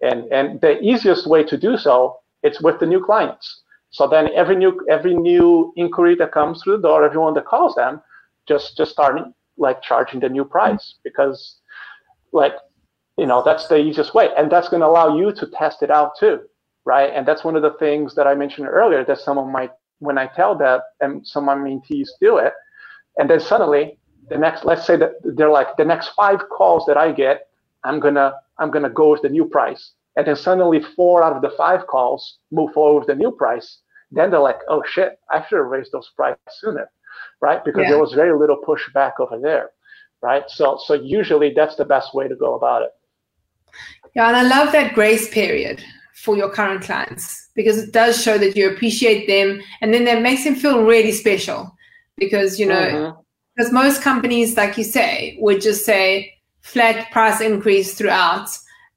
And, and the easiest way to do so, it's with the new clients. So then every new every new inquiry that comes through the door, everyone that calls them, just just starting like charging the new price mm-hmm. because like you know that's the easiest way. And that's going to allow you to test it out too right? And that's one of the things that i mentioned earlier that some of my when i tell that and some of my mentees do it and then suddenly the next let's say that they're like the next five calls that i get i'm gonna i'm gonna go with the new price. And then suddenly four out of the five calls move forward with the new price then they're like, oh shit, I should have raised those prices sooner, right? Because yeah. there was very little pushback over there, right? So, so usually that's the best way to go about it. Yeah, and I love that grace period for your current clients because it does show that you appreciate them, and then that makes them feel really special. Because you know, mm-hmm. because most companies, like you say, would just say flat price increase throughout.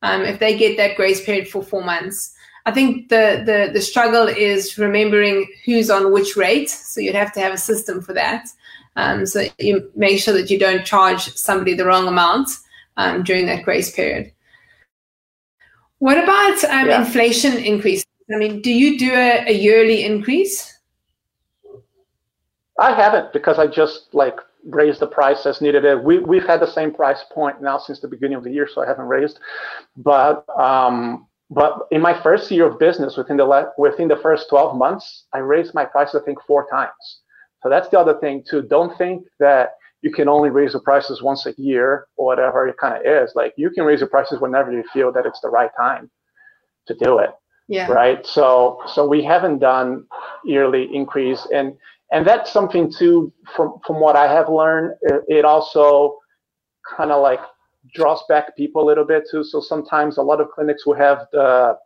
Um, if they get that grace period for four months, I think the, the, the struggle is remembering who's on which rate. So you'd have to have a system for that. Um, so you make sure that you don't charge somebody the wrong amount um, during that grace period. What about um, yeah. inflation increase? I mean, do you do a, a yearly increase? I haven't because I just like raised the price as needed. We we've had the same price point now since the beginning of the year, so I haven't raised. But um, but in my first year of business, within the within the first 12 months, I raised my price I think four times. So that's the other thing too. Don't think that you can only raise the prices once a year or whatever it kind of is. Like you can raise the prices whenever you feel that it's the right time to do it. Yeah. Right. So so we haven't done yearly increase and and that's something too from from what I have learned. It, it also kind of like draws back people a little bit too. So sometimes a lot of clinics will have the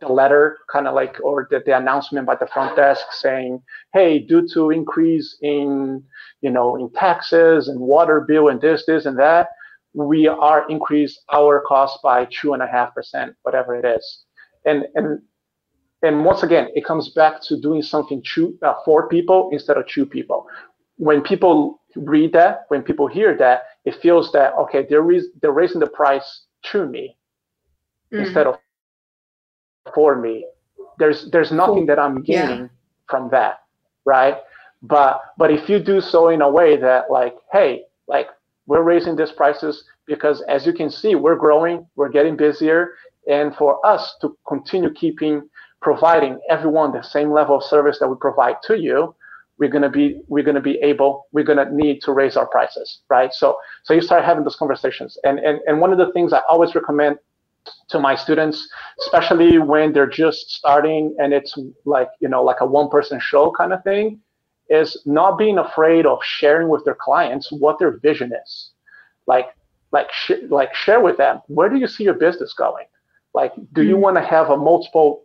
the letter kind of like or the, the announcement by the front desk saying hey due to increase in you know in taxes and water bill and this this and that we are increased our cost by two and a half percent whatever it is and and and once again it comes back to doing something to, uh, for people instead of to people when people read that, when people hear that, it feels that okay, they're re- they're raising the price to me mm. instead of for me. There's there's nothing that I'm gaining yeah. from that, right? But but if you do so in a way that like, hey, like we're raising these prices because as you can see, we're growing, we're getting busier, and for us to continue keeping providing everyone the same level of service that we provide to you, we're going to be we're going to be able we're going to need to raise our prices right? So so you start having those conversations. And and, and one of the things i always recommend to my students especially when they're just starting and it's like you know like a one person show kind of thing is not being afraid of sharing with their clients what their vision is. Like like sh- like share with them where do you see your business going? Like do you mm-hmm. want to have a multiple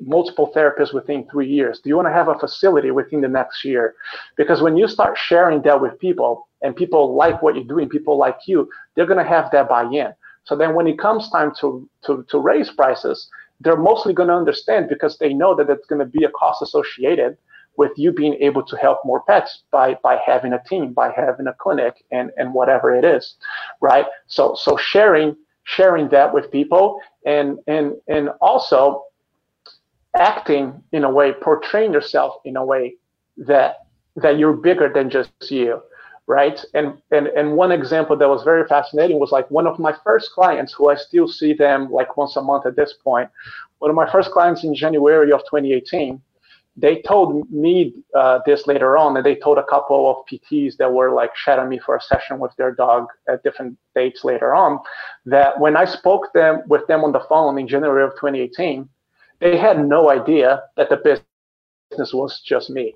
multiple therapists within three years? Do you want to have a facility within the next year? Because when you start sharing that with people and people like what you're doing, people like you, they're going to have that buy-in. So then when it comes time to, to, to raise prices, they're mostly going to understand because they know that it's going to be a cost associated with you being able to help more pets by by having a team, by having a clinic, and and whatever it is, right? So so sharing sharing that with people, and and and also acting in a way, portraying yourself in a way that that you're bigger than just you right? And, and and one example that was very fascinating was like one of my first clients, who I still see them like once a month at this point. One of my first clients in January of 2018, they told me uh, this later on, and they told a couple of PTs that were like shadowing me for a session with their dog at different dates later on, that when I spoke them with them on the phone in January of 2018, they had no idea that the business was just me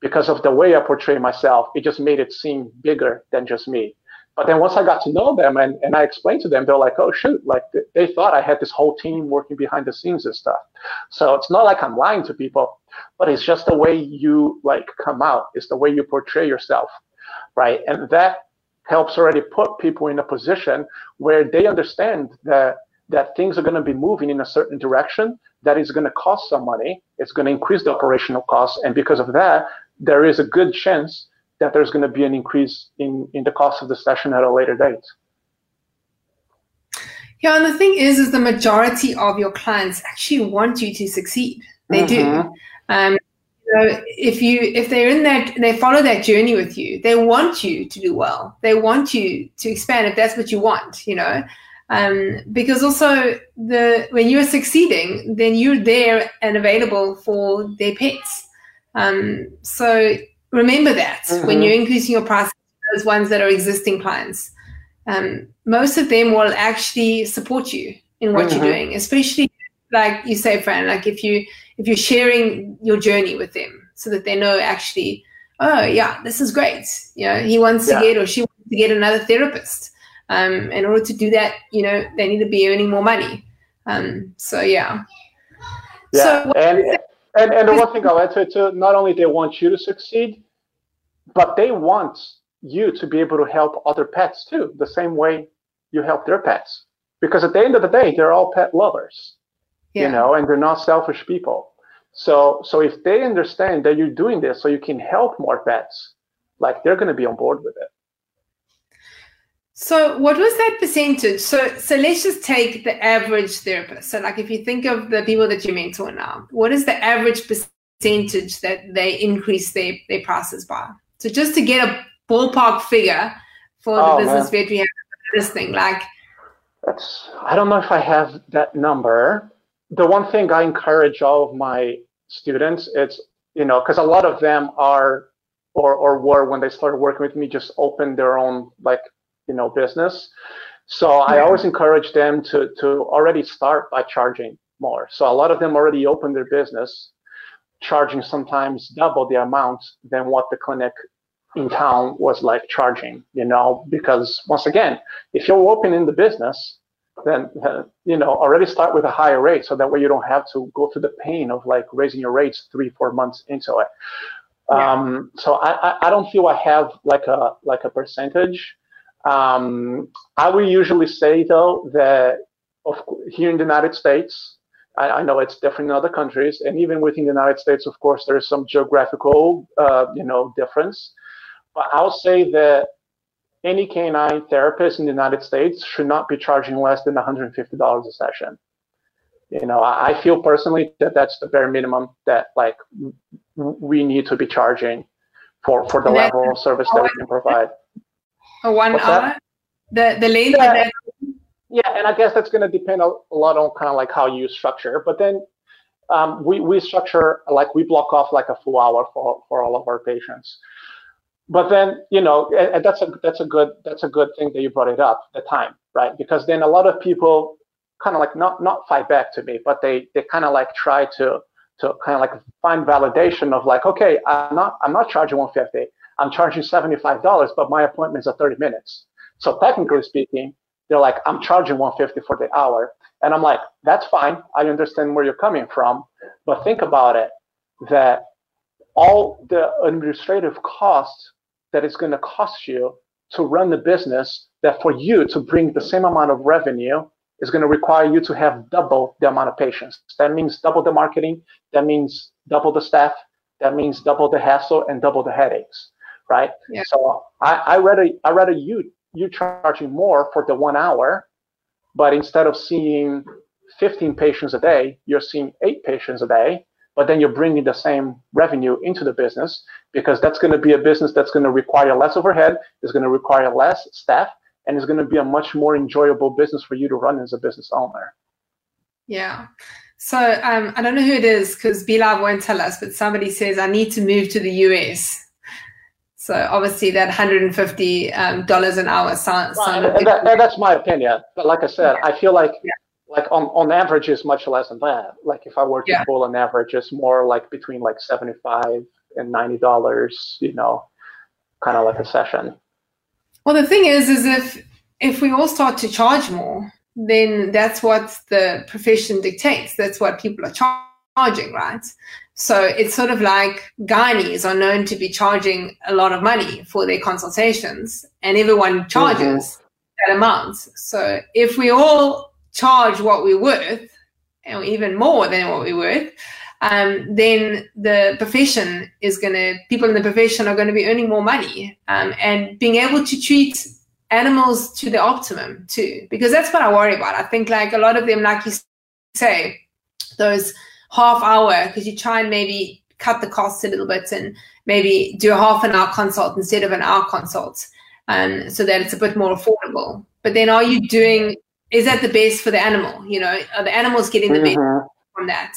because of the way I portray myself, it just made it seem bigger than just me. But then once I got to know them and, and I explained to them, they're like, oh, shoot, like they thought I had this whole team working behind the scenes and stuff. So it's not like I'm lying to people, but it's just the way you like come out. It's the way you portray yourself, right? And that helps already put people in a position where they understand that that things are going to be moving in a certain direction that is going to cost some money. It's going to increase the operational costs. And because of that, there is a good chance that there's going to be an increase in, in the cost of the session at a later date. Yeah, and the thing is, is the majority of your clients actually want you to succeed. They mm-hmm. do. Um, you know, if you if they're in that they follow that journey with you, they want you to do well. They want you to expand if that's what you want. You know, um, because also the when you're succeeding, then you're there and available for their pets. Um, so remember that mm-hmm. when you're increasing your price, those ones that are existing clients, um, most of them will actually support you in what mm-hmm. you're doing, especially like you say, Fran, like if you if you're sharing your journey with them so that they know actually, oh yeah, this is great. You know, he wants yeah. to get or she wants to get another therapist. Um, in order to do that, you know, they need to be earning more money. Um, so yeah. Yeah, so, and and and the one thing I'll add to it too, not only they want you to succeed, but they want you to be able to help other pets too, the same way you help their pets. Because at the end of the day, they're all pet lovers, yeah. you know, and they're not selfish people. So so if they understand that you're doing this so you can help more pets, like they're going to be on board with it. So what was that percentage? So so let's just take the average therapist. So like if you think of the people that you mentor now, what is the average percentage that they increase their, their prices by? So just to get a ballpark figure for oh, the business man. have listening, like that's I don't know if I have that number. The one thing I encourage all of my students, it's you know, because a lot of them are or or were when they started working with me just open their own like you know business. So I always encourage them to to already start by charging more. So a lot of them already open their business, charging sometimes double the amount than what the clinic in town was like charging. You know, because once again, if you're opening in the business, then uh, you know already start with a higher rate, so that way you don't have to go through the pain of like raising your rates three four months into it. Yeah. Um, so I, I don't feel I have like a like a percentage um, I will usually say though that of, here in the United States, I, I, know it's different in other countries, and even within the United States, of course, there is some geographical, uh, you know, difference. But I'll say that any canine therapist in the United States should not be charging less than $150 a session. You know, I, I feel personally that that's the bare minimum that like we need to be charging for for the level of service that we can provide. For one What's hour? That? The the length yeah. Yeah, and I guess that's going to depend a, a lot on kind of like how you structure. But then um, we we structure like we block off like a full hour for for all of our patients. But then you know and that's a that's a good that's a good thing that you brought it up the time right because then a lot of people kind of like not not fight back to me but they they kind of like try to to kind of like find validation of like okay I'm not I'm not charging 150 I'm charging $75, but my appointment's are 30 minutes. So technically speaking, they're like, I'm charging 150 for the hour. And I'm like, that's fine. I understand where you're coming from. But think about it that all the administrative costs that it's going to cost you to run the business, that for you to bring the same amount of revenue is going to require you to have double the amount of patients. That means double the marketing. That means double the staff. that means double the hassle and double the headaches, right? Yeah. So I, I rather I rather you you charging more for the one hour, but instead of seeing 15 patients a day, you're seeing eight patients a day, but then you're bringing the same revenue into the business because that's going to be a business that's going to require less overhead, is going to require less staff, and is going to be a much more enjoyable business for you to run as a business owner. Yeah. So um, I don't know who it is because BeLive won't tell us, but somebody says I need to move to the US. So obviously that 150 um, dollars an hour sounds. Well, that, that, that's my opinion, but like I said, yeah. I feel like yeah. like on, on average is much less than that. Like if I were to yeah. pull an average, it's more like between like 75 and 90 dollars. You know, kind of like a session. Well, the thing is, is if if we all start to charge more, then that's what the profession dictates. That's what people are charging, right? So it's sort of like gynaes are known to be charging a lot of money for their consultations, and everyone charges mm-hmm. that amount. So if we all charge what we're worth, and even more than what we're worth, um, then the profession is going to, people in the profession are going to be earning more money um, and being able to treat animals to the optimum too, because that's what I worry about. I think like a lot of them, like you say, those half hour, because you try and maybe cut the costs a little bit and maybe do a half an hour consult instead of an hour consult, um, so that it's a bit more affordable. But then, are you doing? Is that the best for the animal? You know, are the animals getting the mm-hmm. best from that?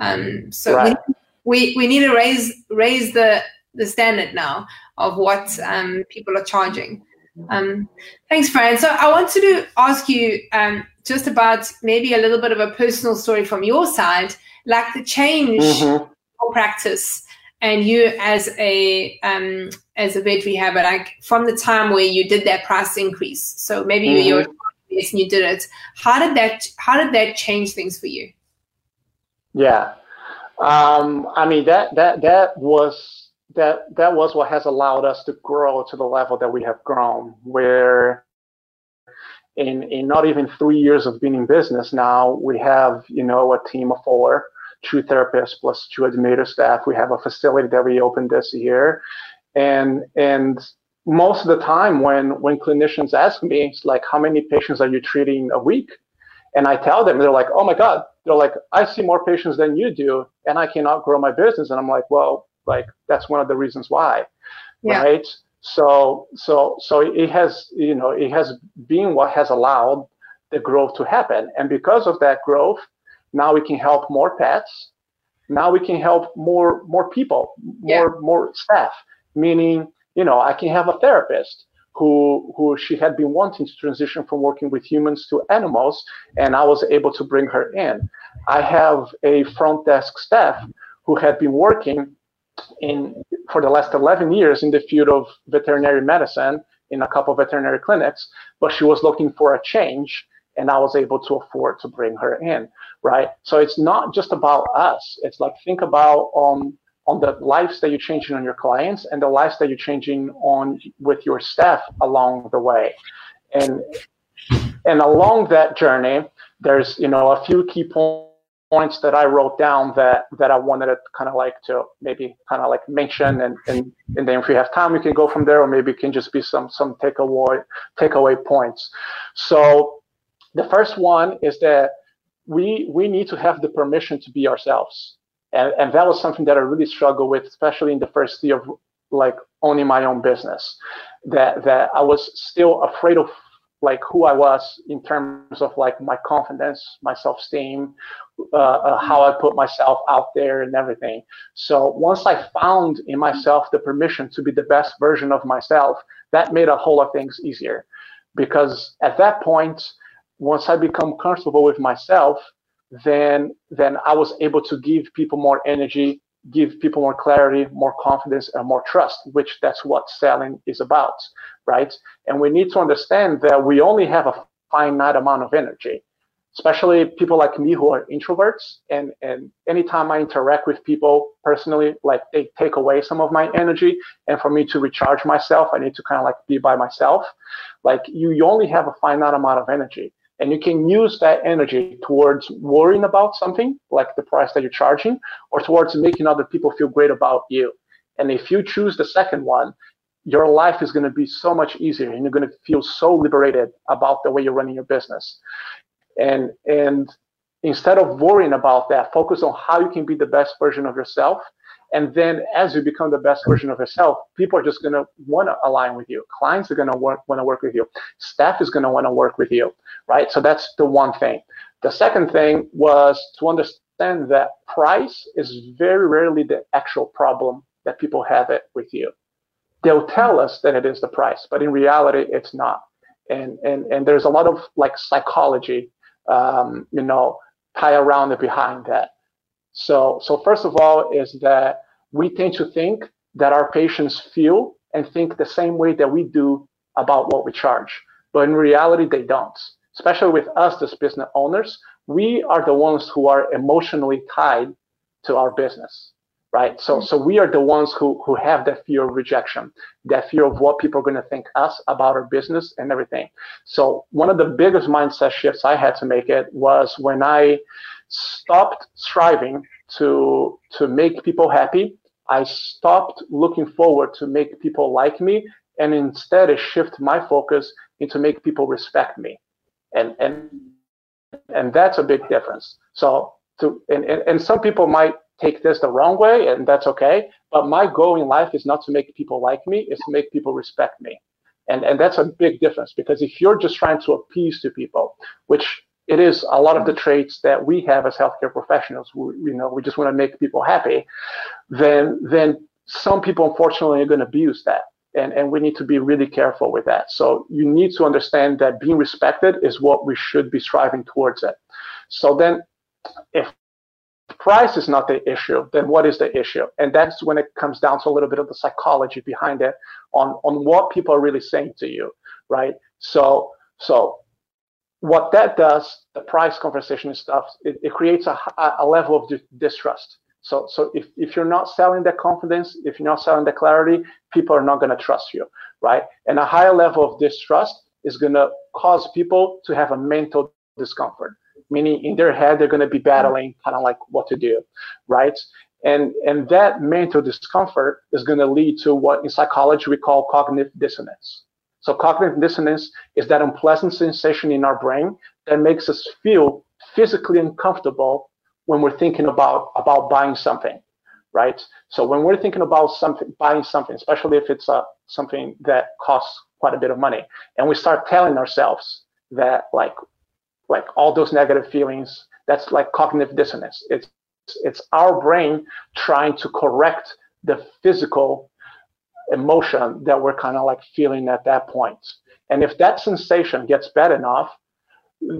Um, so right. we, we we need to raise raise the the standard now of what um, people are charging. Um, thanks, Fran. So I wanted to ask you um, just about maybe a little bit of a personal story from your side, like the change mm-hmm. practice and you as a um, as a vet rehabber, like from the time where you did that price increase. So maybe mm-hmm. you were and you did it. How did that how did that change things for you? Yeah, um, I mean that that that was that that was what has allowed us to grow to the level that we have grown. Where in in not even three years of being in business now, we have you know a team of four, two therapists plus two administrative staff. We have a facility that we opened this year, and and most of the time when when clinicians ask me, it's like, how many patients are you treating a week? And I tell them, they're like, oh my God, they're like, I see more patients than you do, and I cannot grow my business. And I'm like, well, like that's one of the reasons why, yeah. right? So, so, so it has, you know, it has been what has allowed the growth to happen, and because of that growth, now we can help more pets. Now we can help more more people, more yeah. more staff. Meaning, you know, I can have a therapist who who she had been wanting to transition from working with humans to animals, and I was able to bring her in. I have a front desk staff who had been working in for the last 11 years in the field of veterinary medicine in a couple of veterinary clinics, but she was looking for a change, and I was able to afford to bring her in, right? So it's not just about us. It's like think about um, on the lives that you're changing on your clients and the lives that you're changing on with your staff along the way. And and along that journey, there's you know a few key points that I wrote down that that I wanted to kind of like to maybe kind of like mention and, and and then if we have time we can go from there or maybe it can just be some some takeaway takeaway points. So the first one is that we we need to have the permission to be ourselves and, and that was something that I really struggled with, especially in the first year of like owning my own business. That that I was still afraid of like who I was in terms of like my confidence, my self-esteem, uh, uh, how I put myself out there and everything. So once I found in myself the permission to be the best version of myself, that made a whole lot of things easier. Because at that point, once I become comfortable with myself, then then I was able to give people more energy, give people more clarity, more confidence, and more trust, which that's what selling is about, right? And we need to understand that we only have a finite amount of energy, especially people like me who are introverts. And and anytime I interact with people personally, like they take away some of my energy. And for me to recharge myself, I need to kind of like be by myself. Like you, you only have a finite amount of energy. And you can use that energy towards worrying about something like the price that you're charging or towards making other people feel great about you. And if you choose the second one, your life is going to be so much easier and you're going to feel so liberated about the way you're running your business. And and instead of worrying about that, focus on how you can be the best version of yourself and then as you become the best version of yourself, people are just going to want to align with you. Clients are going to want to work with you. Staff is going to want to work with you, right? So that's the one thing. The second thing was to understand that price is very rarely the actual problem that people have it with you. They'll tell us that it is the price, but in reality, it's not. And and and there's a lot of like psychology, um, you know, tie around it behind that. So, so first of all, is that we tend to think that our patients feel and think the same way that we do about what we charge. But in reality, they don't. Especially with us as business owners, we are the ones who are emotionally tied to our business, right? So, mm-hmm. so we are the ones who, who have that fear of rejection, that fear of what people are going to think us about our business and everything. So one of the biggest mindset shifts I had to make it was when I stopped striving to to make people happy. I stopped looking forward to make people like me, and instead I shift my focus into make people respect me, and and and that's a big difference. So to and, and, and some people might take this the wrong way, and that's okay. But my goal in life is not to make people like me; it's to make people respect me, and and that's a big difference because if you're just trying to appease to people, which it is a lot of the traits that we have as healthcare professionals. We, you know, we just want to make people happy. Then, then some people unfortunately are going to abuse that, and and we need to be really careful with that. So you need to understand that being respected is what we should be striving towards it. So then, if price is not the issue, then what is the issue? And that's when it comes down to a little bit of the psychology behind it on on what people are really saying to you, right? So so what that does, the price conversation stuff, it, it creates a, a level of distrust. So, so if, if you're not selling that confidence, if you're not selling the clarity, people are not going to trust you, right? And a higher level of distrust is going to cause people to have a mental discomfort, meaning in their head they're going to be battling kind of like what to do, right? And and that mental discomfort is going to lead to what in psychology we call cognitive dissonance. So cognitive dissonance is that unpleasant sensation in our brain that makes us feel physically uncomfortable when we're thinking about about buying something, right? So when we're thinking about something, buying something, especially if it's uh, something that costs quite a bit of money, and we start telling ourselves that like like all those negative feelings, that's like cognitive dissonance. It's it's our brain trying to correct the physical emotion that we're kind of like feeling at that point. And if that sensation gets bad enough,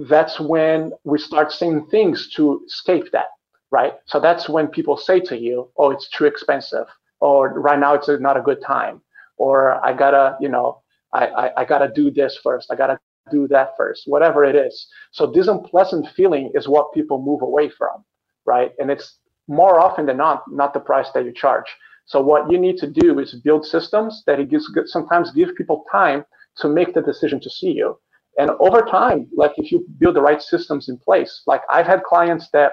that's when we start seeing things to escape that, right? So that's when people say to you, oh, it's too expensive, or right now it's not a good time, or I gotta, you know, I, I, I gotta do this first, I gotta do that first, whatever it is. So this unpleasant feeling is what people move away from, right? And it's more often than not, not the price that you charge. So what you need to do is build systems that it gives sometimes give people time to make the decision to see you. And over time, like if you build the right systems in place, like I've had clients that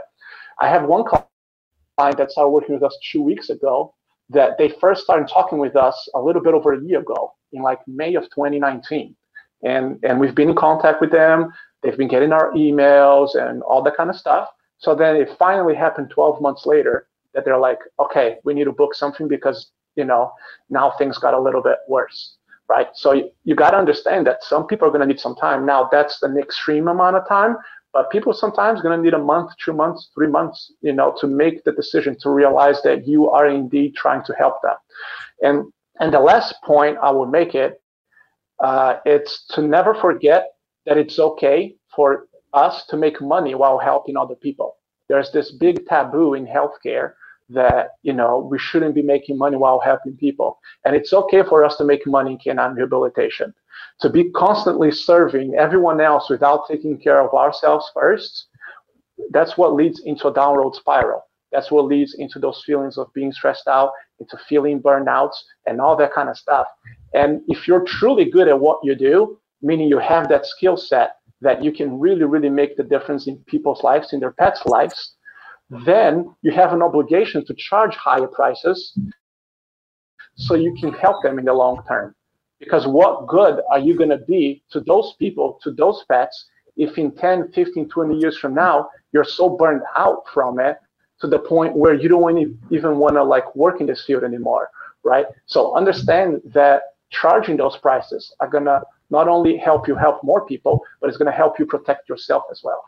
I have one client that started working with us two weeks ago that they first started talking with us a little bit over a year ago in like May of 2019. And and we've been in contact with them. They've been getting our emails and all that kind of stuff. So then it finally happened 12 months later that they're like, okay, we need to book something because you know now things got a little bit worse, right? So you, you got to understand that some people are going to need some time. Now that's an extreme amount of time, but people sometimes going to need a month, two months, three months, you know, to make the decision to realize that you are indeed trying to help them. And and the last point I will make it, uh, it's to never forget that it's okay for us to make money while helping other people. There's this big taboo in healthcare that you know we shouldn't be making money while helping people. And it's okay for us to make money in canine rehabilitation. To be constantly serving everyone else without taking care of ourselves first that's what leads into a downward spiral. That's what leads into those feelings of being stressed out into feeling burnouts and all that kind of stuff. And if you're truly good at what you do meaning you have that skill set that you can really, really make the difference in people's lives, in their pets' lives, then you have an obligation to charge higher prices so you can help them in the long term. Because what good are you going to be to those people, to those pets, if in 10, 15, 20 years from now, you're so burned out from it to the point where you don't even want to like work in this field anymore, right? So understand that charging those prices are going to not only help you help more people, but it's going to help you protect yourself as well.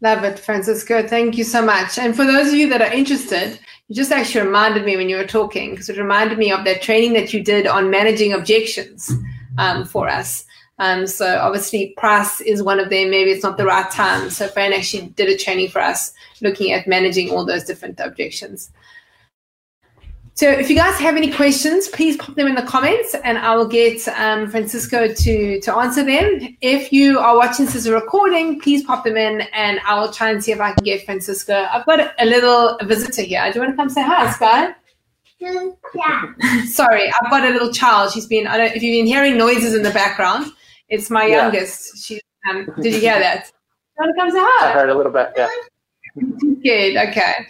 Love it, Francisco. Thank you so much. And for those of you that are interested, you just actually reminded me when you were talking, because it reminded me of that training that you did on managing objections um, for us. Um, so obviously price is one of them. Maybe it's not the right time. So Fran actually did a training for us looking at managing all those different objections. So if you guys have any questions, please pop them in the comments and I will get um, Francisco to, to answer them. If you are watching this as a recording, please pop them in and I will try and see if I can get Francisco. I've got a little visitor here. Do you want to come say hi, Sky? Yeah. Sorry, I've got a little child. She's been, I don't, if you've been hearing noises in the background, it's my yeah. youngest. She, um, did you hear that? Do You want to come say hi? I heard a little bit, yeah. Good, okay.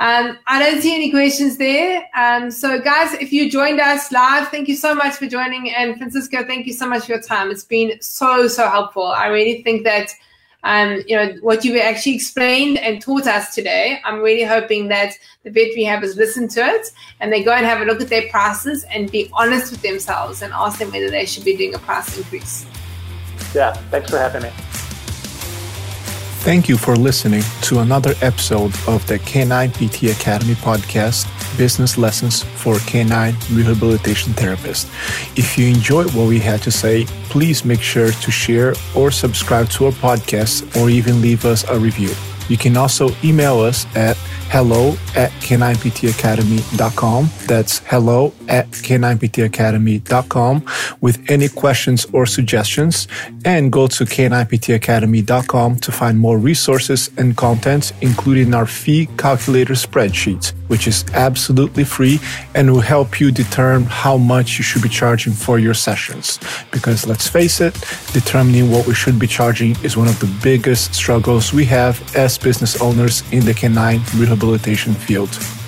Um, I don't see any questions there. Um, so, guys, if you joined us live, thank you so much for joining. And Francisco, thank you so much for your time. It's been so, so helpful. I really think that, um, you know, what you actually explained and taught us today, I'm really hoping that the vet rehabbers listen to it and they go and have a look at their prices and be honest with themselves and ask them whether they should be doing a price increase. Yeah, thanks for having me. Thank you for listening to another episode of the Canine PT Academy podcast, Business Lessons for Canine Rehabilitation Therapists. If you enjoyed what we had to say, please make sure to share or subscribe to our podcast or even leave us a review. You can also email us at hello at k9ptacademy.com. That's hello at k9ptacademy.com with any questions or suggestions. And go to k9ptacademy.com to find more resources and content, including our fee calculator spreadsheet, which is absolutely free and will help you determine how much you should be charging for your sessions. Because let's face it, determining what we should be charging is one of the biggest struggles we have as business owners in the canine rehabilitation field.